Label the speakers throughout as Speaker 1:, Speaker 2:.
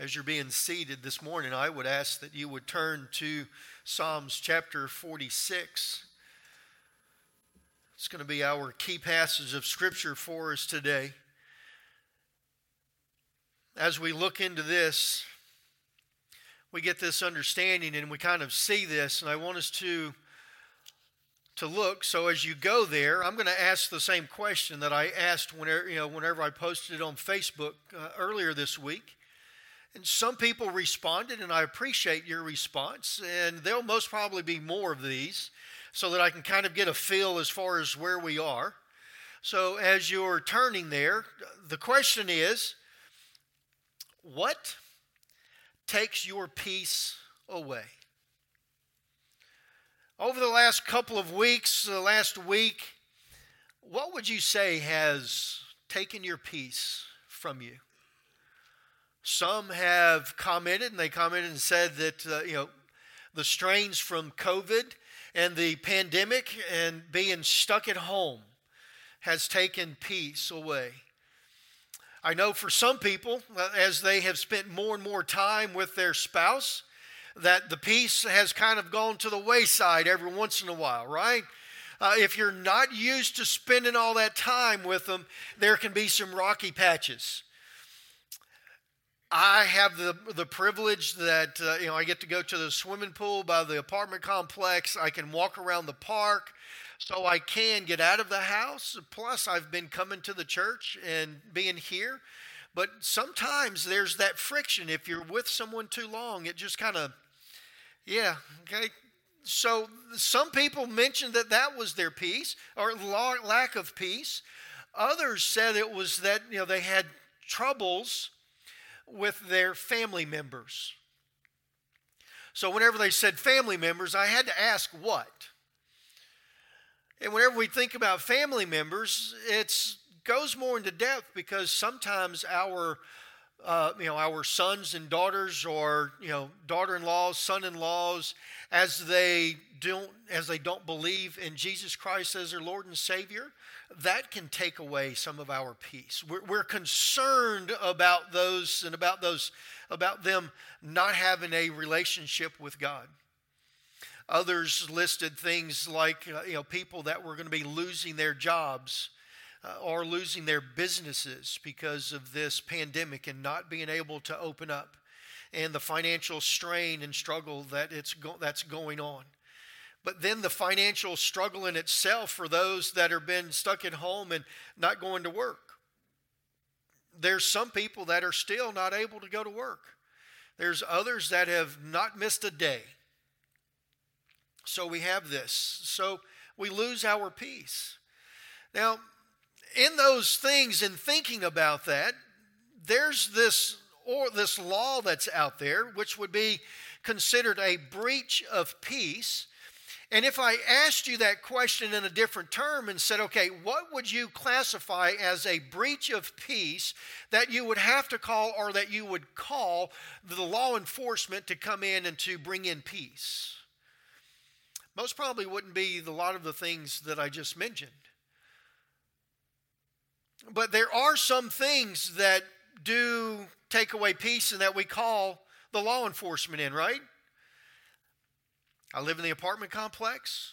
Speaker 1: As you're being seated this morning, I would ask that you would turn to Psalms chapter 46. It's going to be our key passage of Scripture for us today. As we look into this, we get this understanding and we kind of see this, and I want us to to look. So as you go there, I'm going to ask the same question that I asked whenever you know whenever I posted it on Facebook uh, earlier this week. And some people responded, and I appreciate your response. And there'll most probably be more of these so that I can kind of get a feel as far as where we are. So, as you're turning there, the question is what takes your peace away? Over the last couple of weeks, the last week, what would you say has taken your peace from you? Some have commented, and they commented and said that, uh, you know, the strains from COVID and the pandemic and being stuck at home has taken peace away. I know for some people, uh, as they have spent more and more time with their spouse, that the peace has kind of gone to the wayside every once in a while, right? Uh, if you're not used to spending all that time with them, there can be some rocky patches. I have the the privilege that uh, you know I get to go to the swimming pool by the apartment complex. I can walk around the park, so I can get out of the house. Plus, I've been coming to the church and being here. But sometimes there's that friction. If you're with someone too long, it just kind of, yeah, okay. So some people mentioned that that was their peace or lack of peace. Others said it was that you know they had troubles with their family members. So, whenever they said family members, I had to ask what? And whenever we think about family members, it goes more into depth because sometimes our uh, you know our sons and daughters or you know daughter-in-laws son-in-laws as they don't as they don't believe in jesus christ as their lord and savior that can take away some of our peace. We're, we're, concerned about those and about those, about them not having a relationship with God. Others listed things like, uh, you know, people that were going to be losing their jobs uh, or losing their businesses because of this pandemic and not being able to open up and the financial strain and struggle that it's go- that's going on but then the financial struggle in itself for those that have been stuck at home and not going to work. There's some people that are still not able to go to work. There's others that have not missed a day. So we have this. So we lose our peace. Now, in those things, in thinking about that, there's this or this law that's out there, which would be considered a breach of peace and if I asked you that question in a different term and said, okay, what would you classify as a breach of peace that you would have to call or that you would call the law enforcement to come in and to bring in peace? Most probably wouldn't be a lot of the things that I just mentioned. But there are some things that do take away peace and that we call the law enforcement in, right? I live in the apartment complex.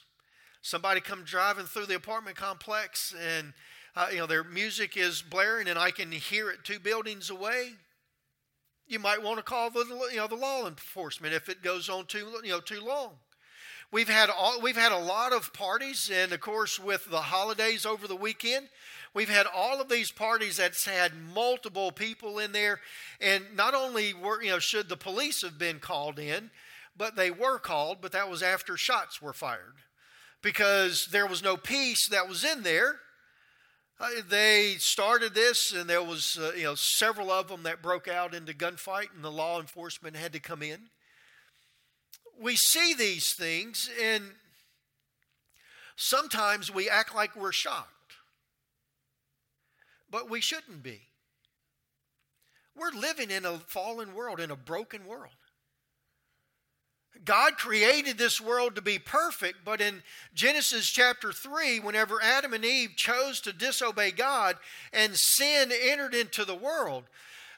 Speaker 1: Somebody come driving through the apartment complex and uh, you know their music is blaring and I can hear it two buildings away. You might want to call the you know the law enforcement if it goes on too you know too long. We've had all, we've had a lot of parties, and of course, with the holidays over the weekend, we've had all of these parties that's had multiple people in there. And not only were you know should the police have been called in, but they were called, but that was after shots were fired because there was no peace that was in there. Uh, they started this, and there was uh, you know several of them that broke out into gunfight, and the law enforcement had to come in. We see these things, and sometimes we act like we're shocked, but we shouldn't be. We're living in a fallen world, in a broken world. God created this world to be perfect, but in Genesis chapter 3, whenever Adam and Eve chose to disobey God and sin entered into the world,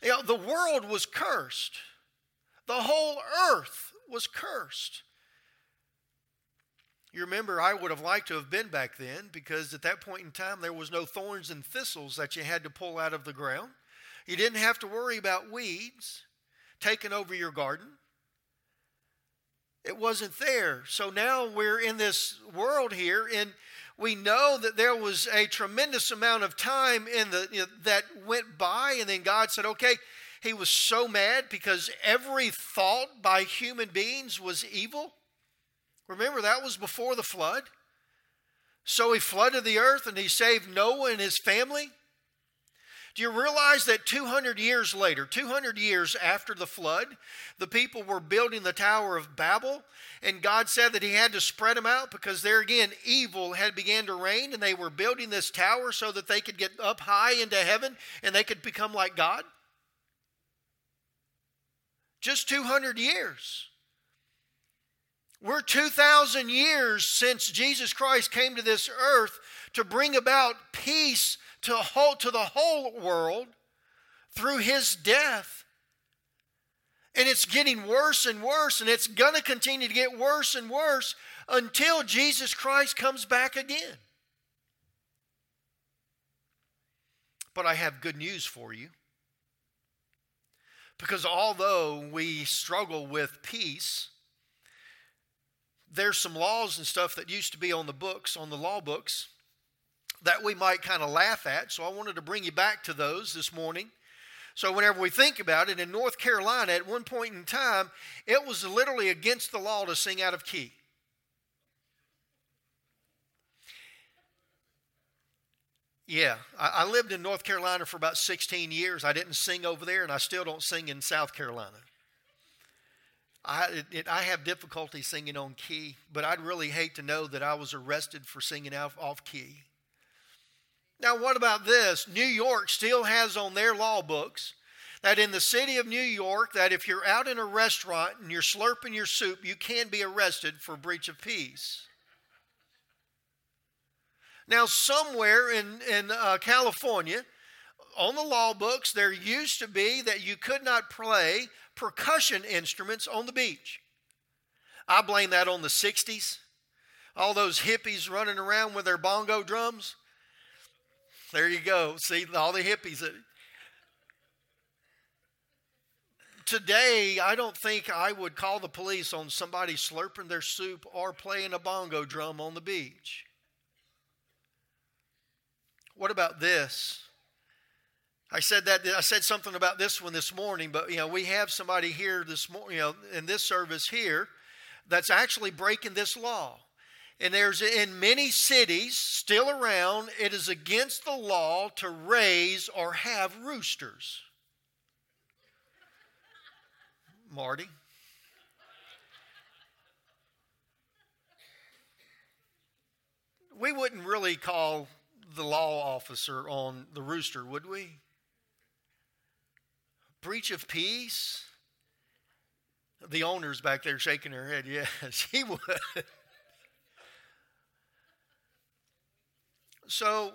Speaker 1: You know, the world was cursed. The whole earth was cursed. You remember, I would have liked to have been back then because at that point in time there was no thorns and thistles that you had to pull out of the ground. You didn't have to worry about weeds taking over your garden. It wasn't there. So now we're in this world here, and we know that there was a tremendous amount of time in the you know, that went by, and then God said, "Okay." He was so mad because every thought by human beings was evil. Remember, that was before the flood. So he flooded the earth and he saved Noah and his family. Do you realize that 200 years later, 200 years after the flood, the people were building the Tower of Babel, and God said that He had to spread them out because there again evil had began to reign, and they were building this tower so that they could get up high into heaven and they could become like God? Just 200 years. We're 2,000 years since Jesus Christ came to this earth to bring about peace to, whole, to the whole world through his death. And it's getting worse and worse, and it's going to continue to get worse and worse until Jesus Christ comes back again. But I have good news for you. Because although we struggle with peace, there's some laws and stuff that used to be on the books, on the law books, that we might kind of laugh at. So I wanted to bring you back to those this morning. So whenever we think about it, in North Carolina, at one point in time, it was literally against the law to sing out of key. Yeah, I, lived in North Carolina for about 16 years. I didn't sing over there, and I still don't sing in South Carolina. I, it, it, I have difficulty singing on key, but I'd really hate to know that I was arrested for singing off, off key. Now, what about this? New York still has on their law books that in the city of New York, that if you're out in a restaurant and you're slurping your soup, you can be arrested for breach of peace. Now, somewhere in, in uh, California, on the law books, there used to be that you could not play percussion instruments on the beach. I blame that on the 60s. All those hippies running around with their bongo drums. There you go. See, all the hippies. Today, I don't think I would call the police on somebody slurping their soup or playing a bongo drum on the beach. What about this? I said that I said something about this one this morning, but you know we have somebody here this morning, you know, in this service here, that's actually breaking this law. And there's in many cities still around, it is against the law to raise or have roosters. Marty. We wouldn't really call the law officer on the rooster, would we? breach of peace? The owner's back there shaking her head. Yes, he would. so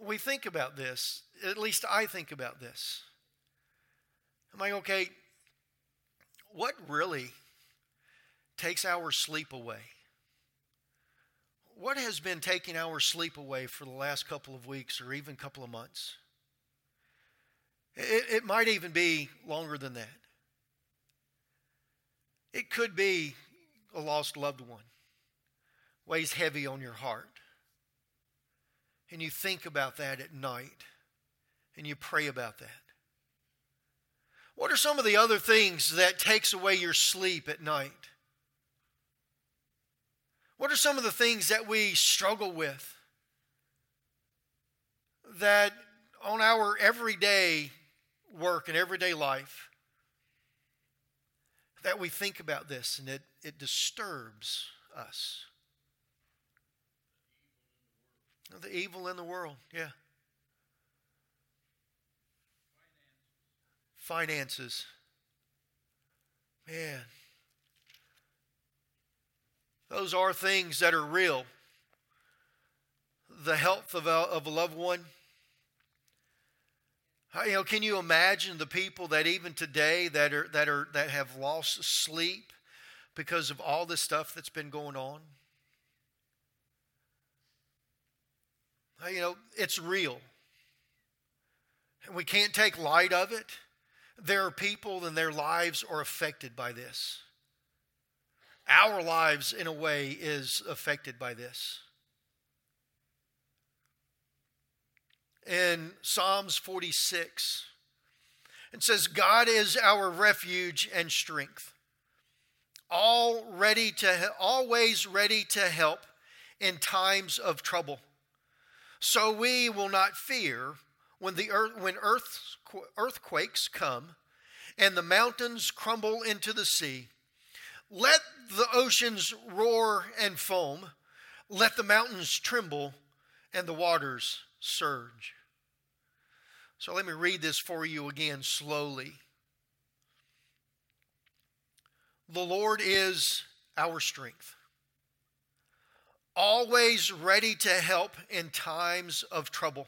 Speaker 1: we think about this. At least I think about this. I'm like, okay, what really takes our sleep away? What has been taking our sleep away for the last couple of weeks or even couple of months? It, it might even be longer than that. It could be a lost loved one, weighs heavy on your heart. And you think about that at night and you pray about that. What are some of the other things that takes away your sleep at night? What are some of the things that we struggle with that on our everyday work and everyday life that we think about this and it, it disturbs us. The evil in the world, yeah. Finances. Man. Those are things that are real. The health of a, of a loved one You know, can you imagine the people that even today that are that are that have lost sleep because of all this stuff that's been going on? You know, it's real. And we can't take light of it. There are people and their lives are affected by this. Our lives, in a way, is affected by this. In Psalms 46, it says, God is our refuge and strength, all ready to, always ready to help in times of trouble. So we will not fear when, the earth, when earth, earthquakes come and the mountains crumble into the sea. Let the oceans roar and foam. Let the mountains tremble and the waters surge. So let me read this for you again slowly. The Lord is our strength always ready to help in times of trouble.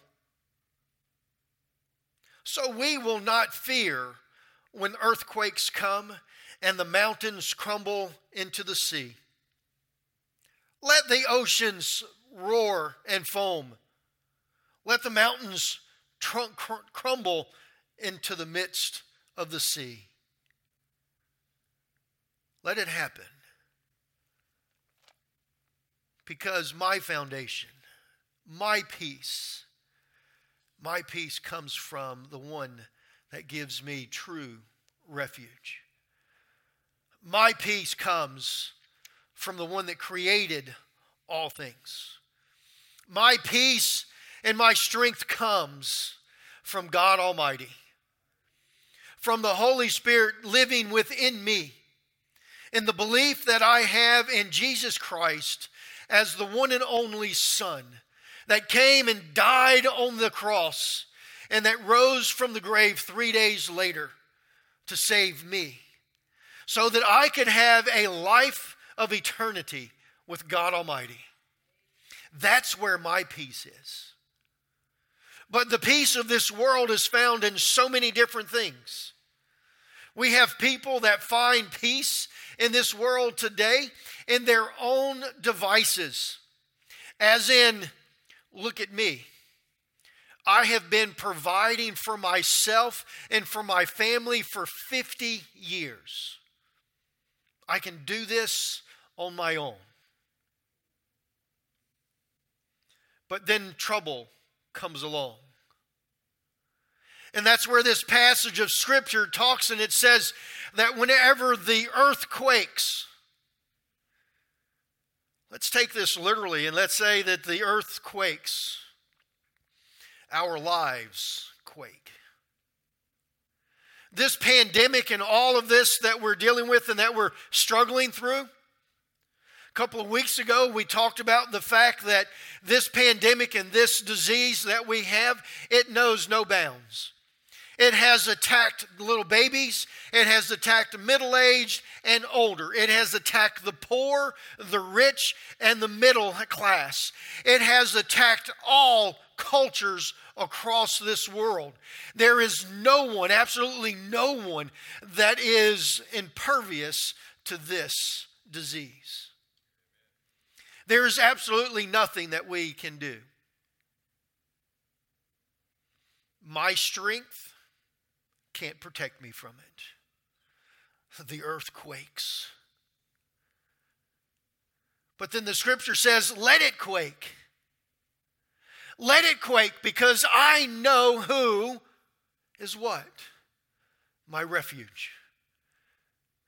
Speaker 1: So we will not fear when earthquakes come and the mountains crumble into the sea. Let the oceans roar and foam. Let the mountains cr- crumble into the midst of the sea. Let it happen because my foundation, my peace, my peace comes from the one that gives me true refuge. My peace comes from the one that created all things. My peace and my strength comes from God Almighty, from the Holy Spirit living within me, in the belief that I have in Jesus Christ as the one and only Son that came and died on the cross and that rose from the grave three days later to save me so that I could have a life of eternity with God Almighty. That's where my peace is. But the peace of this world is found in so many different things. We have people that find peace in this world today in their own devices. As in, look at me. I have been providing for myself and for my family for 50 years. I can do this on my own. But then trouble comes along. And that's where this passage of Scripture talks, and it says that whenever the earth quakes, let's take this literally, and let's say that the earth quakes, our lives quake. This pandemic and all of this that we're dealing with and that we're struggling through. A couple of weeks ago, we talked about the fact that this pandemic and this disease that we have, it knows no bounds. It has attacked little babies. It has attacked middle aged and older. It has attacked the poor, the rich, and the middle class. It has attacked all cultures across this world. There is no one, absolutely no one, that is impervious to this disease. There is absolutely nothing that we can do. My strength can't protect me from it. The earth quakes. But then the scripture says, let it quake. Let it quake because I know who is what? My refuge.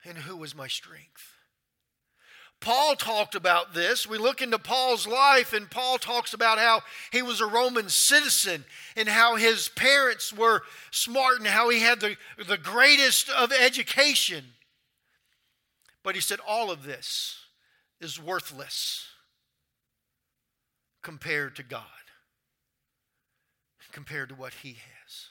Speaker 1: And who is my strength. Paul talked about this. We look into Paul's life, and Paul talks about how he was a Roman citizen and how his parents were smart and how he had the, the greatest of education. But he said, All of this is worthless compared to God, compared to what he has.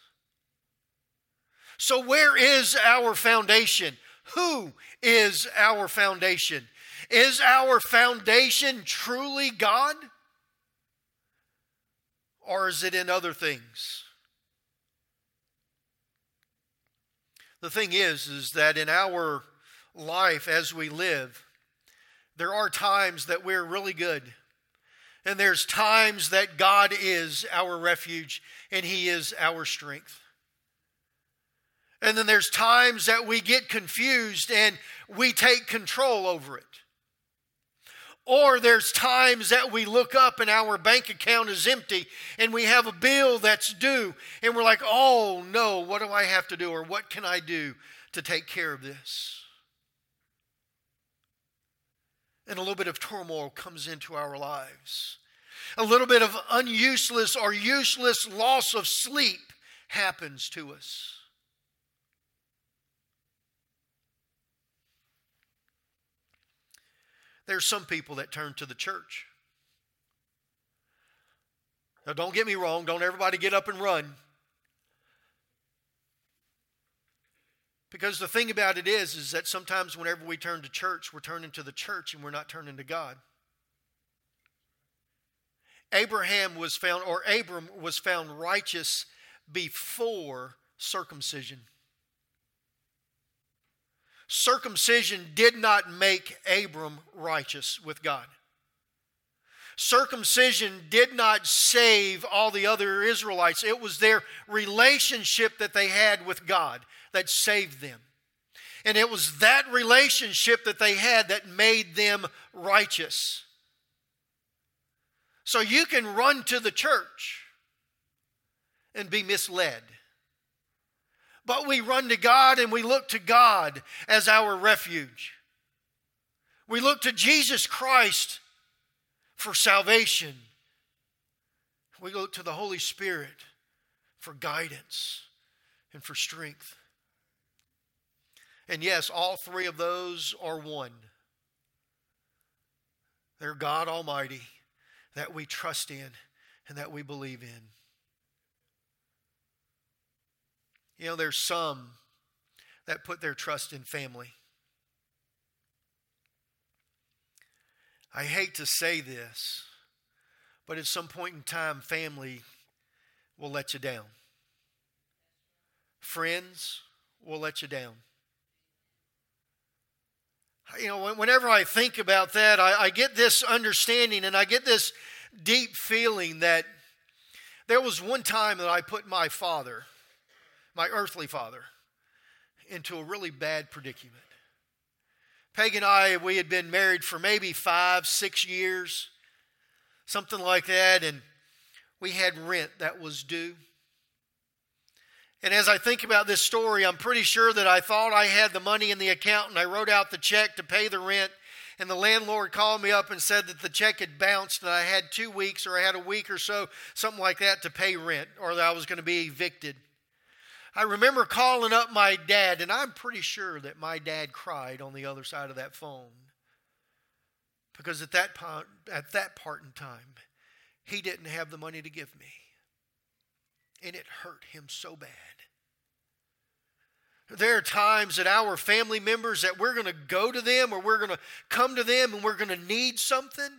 Speaker 1: So, where is our foundation? Who is our foundation? Is our foundation truly God? Or is it in other things? The thing is, is that in our life as we live, there are times that we're really good. And there's times that God is our refuge and He is our strength. And then there's times that we get confused and we take control over it. Or there's times that we look up and our bank account is empty and we have a bill that's due and we're like, oh no, what do I have to do or what can I do to take care of this? And a little bit of turmoil comes into our lives. A little bit of unuseless or useless loss of sleep happens to us. There's some people that turn to the church. Now, don't get me wrong, don't everybody get up and run. Because the thing about it is, is that sometimes whenever we turn to church, we're turning to the church and we're not turning to God. Abraham was found, or Abram was found righteous before circumcision. Circumcision did not make Abram righteous with God. Circumcision did not save all the other Israelites. It was their relationship that they had with God that saved them. And it was that relationship that they had that made them righteous. So you can run to the church and be misled. But we run to God and we look to God as our refuge. We look to Jesus Christ for salvation. We look to the Holy Spirit for guidance and for strength. And yes, all three of those are one. They're God Almighty that we trust in and that we believe in. You know, there's some that put their trust in family. I hate to say this, but at some point in time, family will let you down. Friends will let you down. You know, whenever I think about that, I, I get this understanding and I get this deep feeling that there was one time that I put my father my earthly father, into a really bad predicament. Peg and I, we had been married for maybe five, six years, something like that, and we had rent that was due. And as I think about this story, I'm pretty sure that I thought I had the money in the account and I wrote out the check to pay the rent. And the landlord called me up and said that the check had bounced and I had two weeks or I had a week or so, something like that, to pay rent or that I was going to be evicted. I remember calling up my dad, and I'm pretty sure that my dad cried on the other side of that phone. Because at that, part, at that part in time, he didn't have the money to give me. And it hurt him so bad. There are times that our family members that we're going to go to them or we're going to come to them and we're going to need something.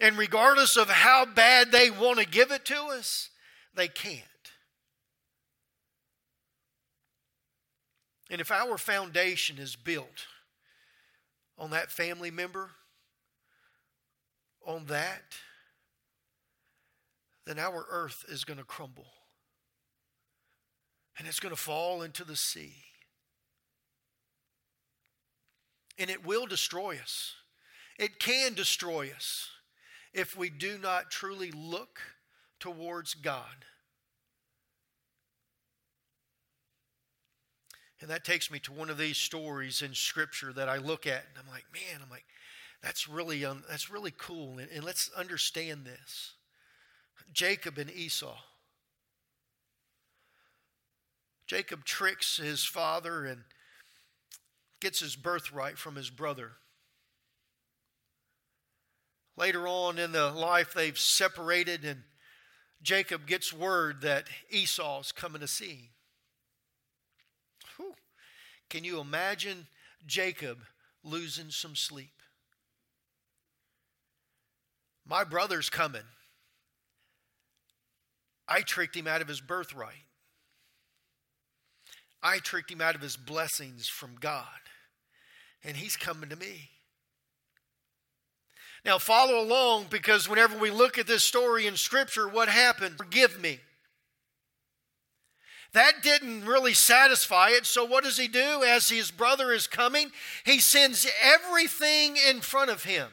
Speaker 1: And regardless of how bad they want to give it to us, they can't. And if our foundation is built on that family member, on that, then our earth is going to crumble. And it's going to fall into the sea. And it will destroy us. It can destroy us if we do not truly look towards God. And that takes me to one of these stories in Scripture that I look at, and I'm like, man, I'm like, that's really um, that's really cool. And, and let's understand this: Jacob and Esau. Jacob tricks his father and gets his birthright from his brother. Later on in the life, they've separated, and Jacob gets word that Esau's coming to see him. Can you imagine Jacob losing some sleep? My brother's coming. I tricked him out of his birthright. I tricked him out of his blessings from God, and he's coming to me. Now, follow along because whenever we look at this story in Scripture, what happened? Forgive me. That didn't really satisfy it. So, what does he do as his brother is coming? He sends everything in front of him.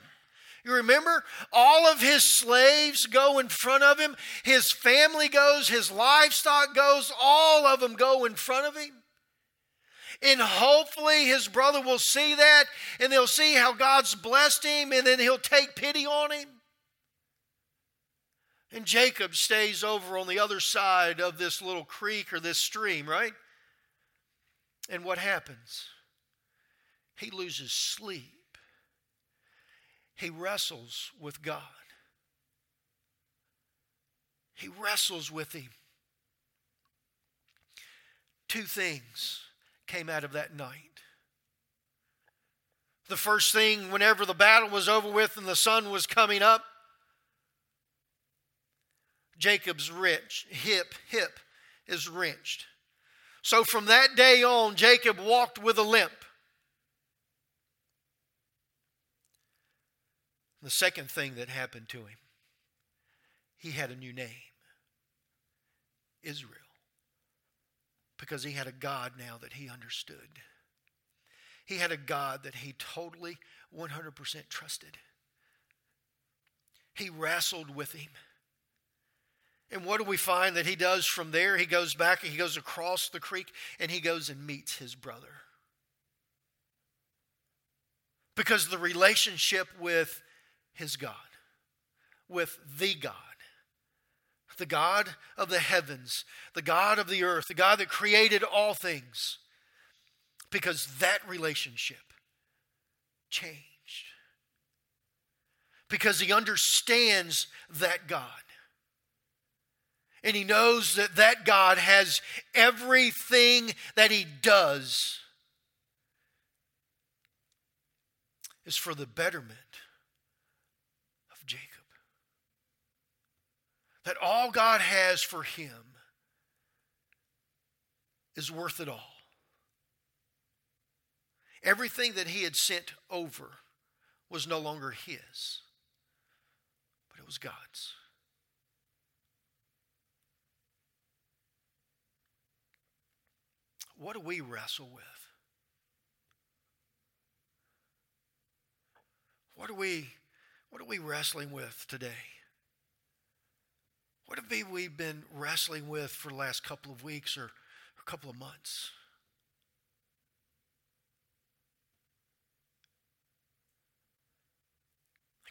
Speaker 1: You remember? All of his slaves go in front of him, his family goes, his livestock goes, all of them go in front of him. And hopefully his brother will see that and they'll see how God's blessed him and then he'll take pity on him. And Jacob stays over on the other side of this little creek or this stream, right? And what happens? He loses sleep. He wrestles with God. He wrestles with Him. Two things came out of that night. The first thing, whenever the battle was over with and the sun was coming up, Jacob's rich, hip, hip is wrenched. So from that day on, Jacob walked with a limp. The second thing that happened to him, he had a new name Israel. Because he had a God now that he understood. He had a God that he totally, 100% trusted. He wrestled with him. And what do we find that he does from there? He goes back and he goes across the creek and he goes and meets his brother. Because the relationship with his God, with the God, the God of the heavens, the God of the earth, the God that created all things, because that relationship changed. Because he understands that God. And he knows that that God has everything that he does is for the betterment of Jacob. That all God has for him is worth it all. Everything that he had sent over was no longer his, but it was God's. What do we wrestle with? What are we, what are we wrestling with today? What have we been wrestling with for the last couple of weeks or a couple of months?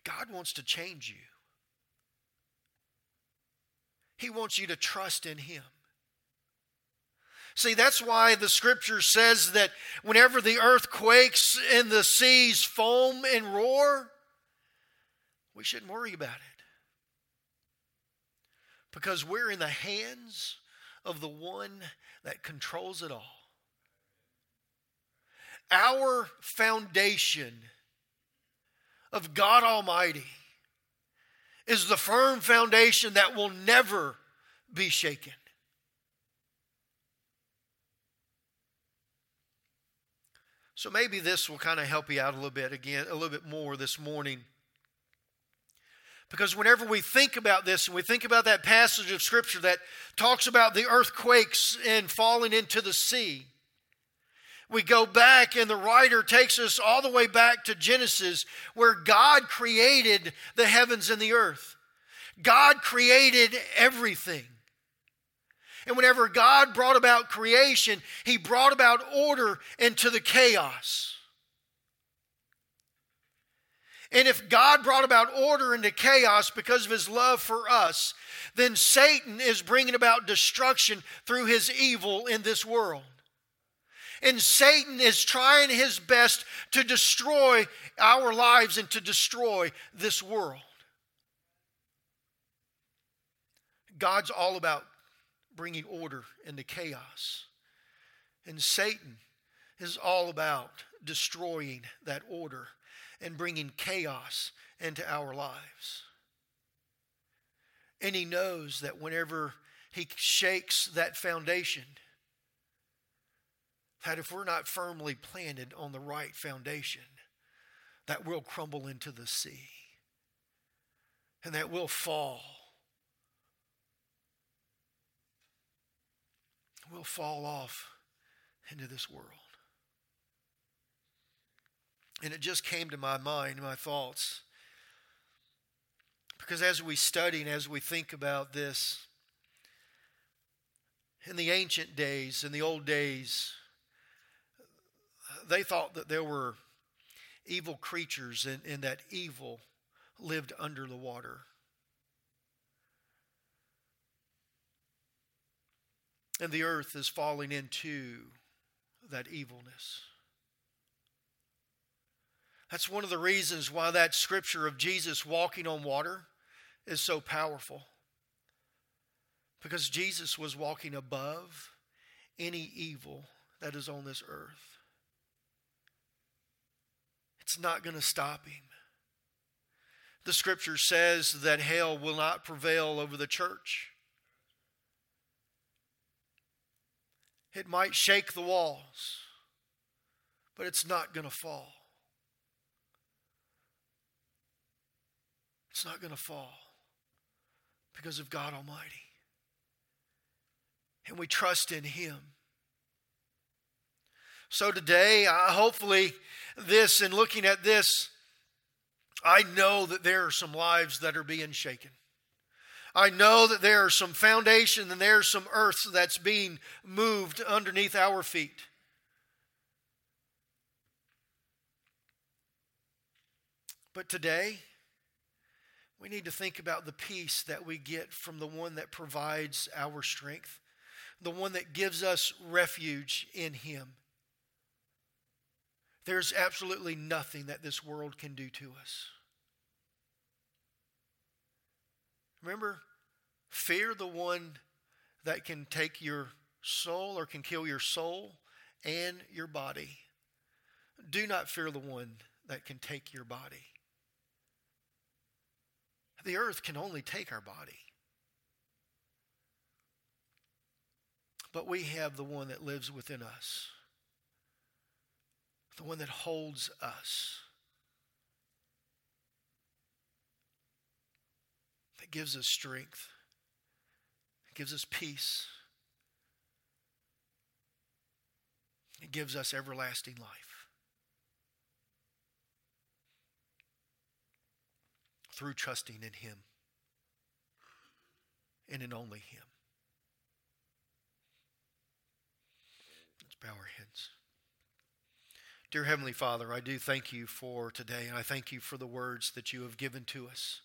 Speaker 1: God wants to change you. He wants you to trust in Him. See, that's why the scripture says that whenever the earth quakes and the seas foam and roar, we shouldn't worry about it. Because we're in the hands of the one that controls it all. Our foundation of God Almighty is the firm foundation that will never be shaken. So maybe this will kind of help you out a little bit again, a little bit more this morning. Because whenever we think about this and we think about that passage of Scripture that talks about the earthquakes and falling into the sea, we go back and the writer takes us all the way back to Genesis where God created the heavens and the earth. God created everything. And whenever God brought about creation, He brought about order into the chaos. And if God brought about order into chaos because of His love for us, then Satan is bringing about destruction through his evil in this world. And Satan is trying his best to destroy our lives and to destroy this world. God's all about bringing order into chaos. And Satan is all about destroying that order and bringing chaos into our lives. And he knows that whenever he shakes that foundation, that if we're not firmly planted on the right foundation, that we'll crumble into the sea and that we'll fall. We'll fall off into this world. And it just came to my mind, my thoughts. Because as we study and as we think about this, in the ancient days, in the old days, they thought that there were evil creatures and, and that evil lived under the water. And the earth is falling into that evilness. That's one of the reasons why that scripture of Jesus walking on water is so powerful. Because Jesus was walking above any evil that is on this earth. It's not going to stop him. The scripture says that hell will not prevail over the church. It might shake the walls, but it's not going to fall. It's not going to fall because of God Almighty. And we trust in Him. So today, hopefully, this and looking at this, I know that there are some lives that are being shaken. I know that there are some foundation and there's some earth that's being moved underneath our feet. But today, we need to think about the peace that we get from the one that provides our strength, the one that gives us refuge in Him. There's absolutely nothing that this world can do to us. Remember, fear the one that can take your soul or can kill your soul and your body. Do not fear the one that can take your body. The earth can only take our body. But we have the one that lives within us, the one that holds us. that gives us strength, gives us peace, it gives us everlasting life. Through trusting in Him and in only Him. Let's bow our heads. Dear Heavenly Father, I do thank you for today, and I thank you for the words that you have given to us.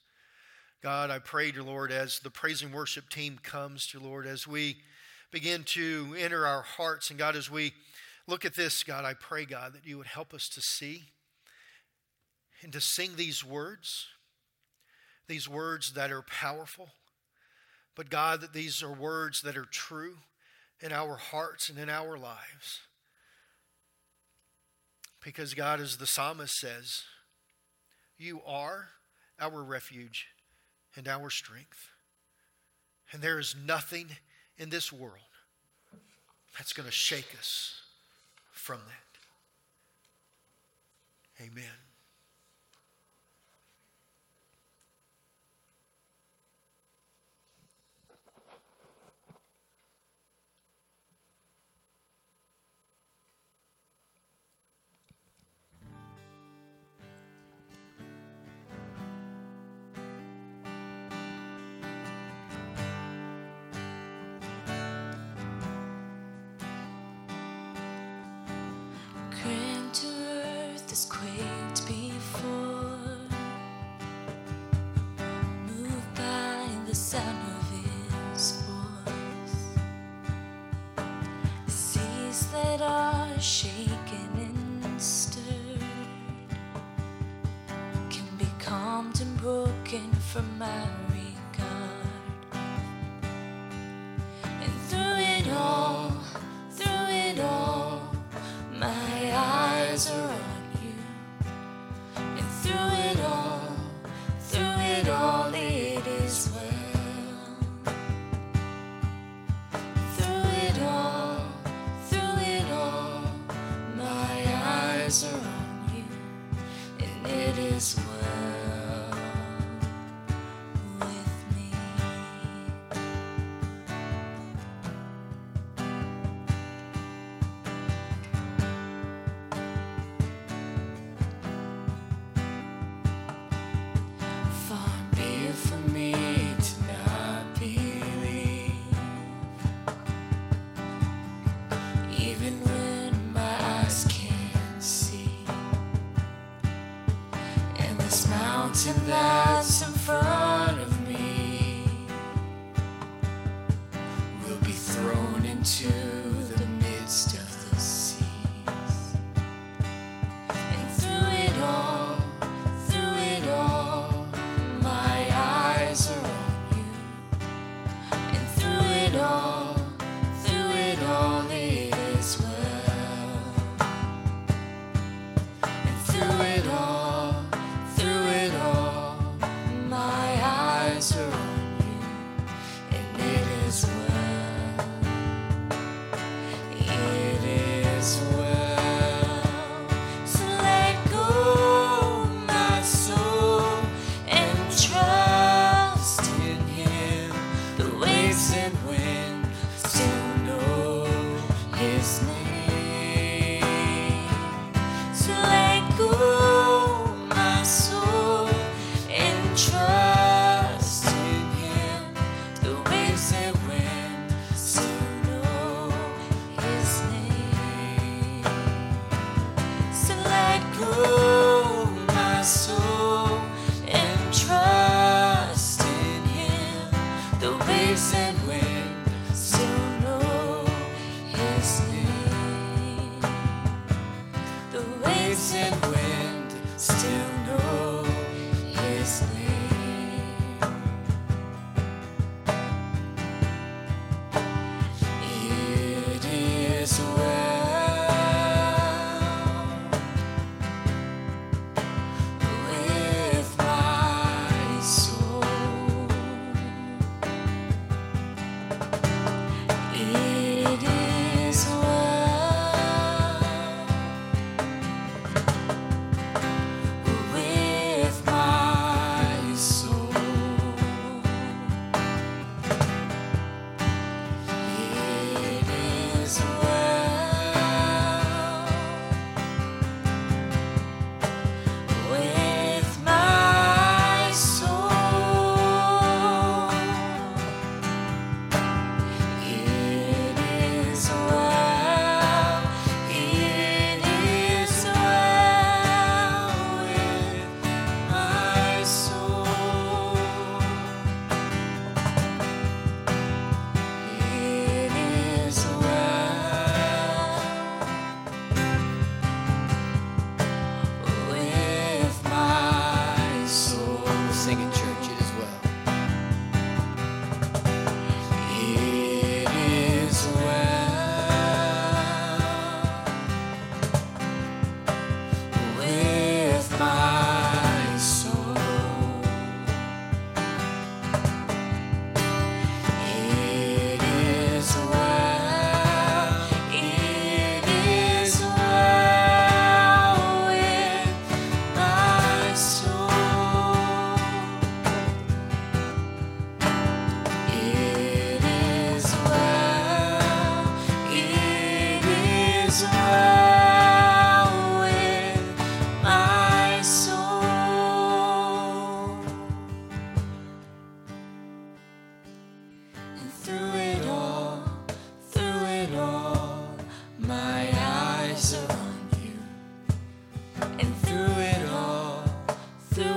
Speaker 1: God, I pray, dear Lord, as the praise and worship team comes, dear Lord, as we begin to enter our hearts, and God, as we look at this, God, I pray, God, that you would help us to see and to sing these words, these words that are powerful, but God, that these are words that are true in our hearts and in our lives. Because, God, as the psalmist says, you are our refuge and our strength. And there is nothing in this world that's going to shake us from that. Amen.
Speaker 2: From my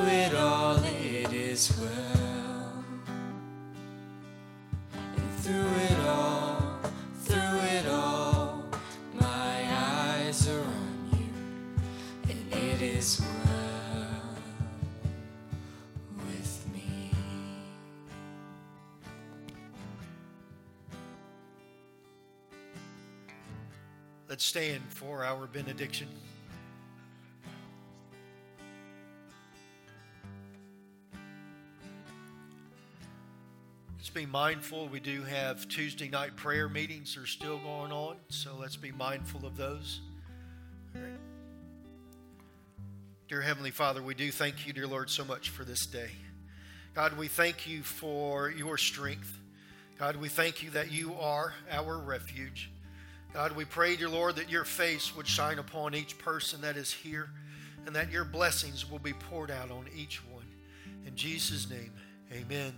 Speaker 2: it all, it is well. And through it all, through it all, my eyes are on you, and it is well with me.
Speaker 1: Let's stand for our benediction. Let's be mindful. We do have Tuesday night prayer meetings that are still going on, so let's be mindful of those. Dear Heavenly Father, we do thank you, dear Lord, so much for this day. God, we thank you for your strength. God, we thank you that you are our refuge. God, we pray, dear Lord, that your face would shine upon each person that is here and that your blessings will be poured out on each one. In Jesus' name, amen.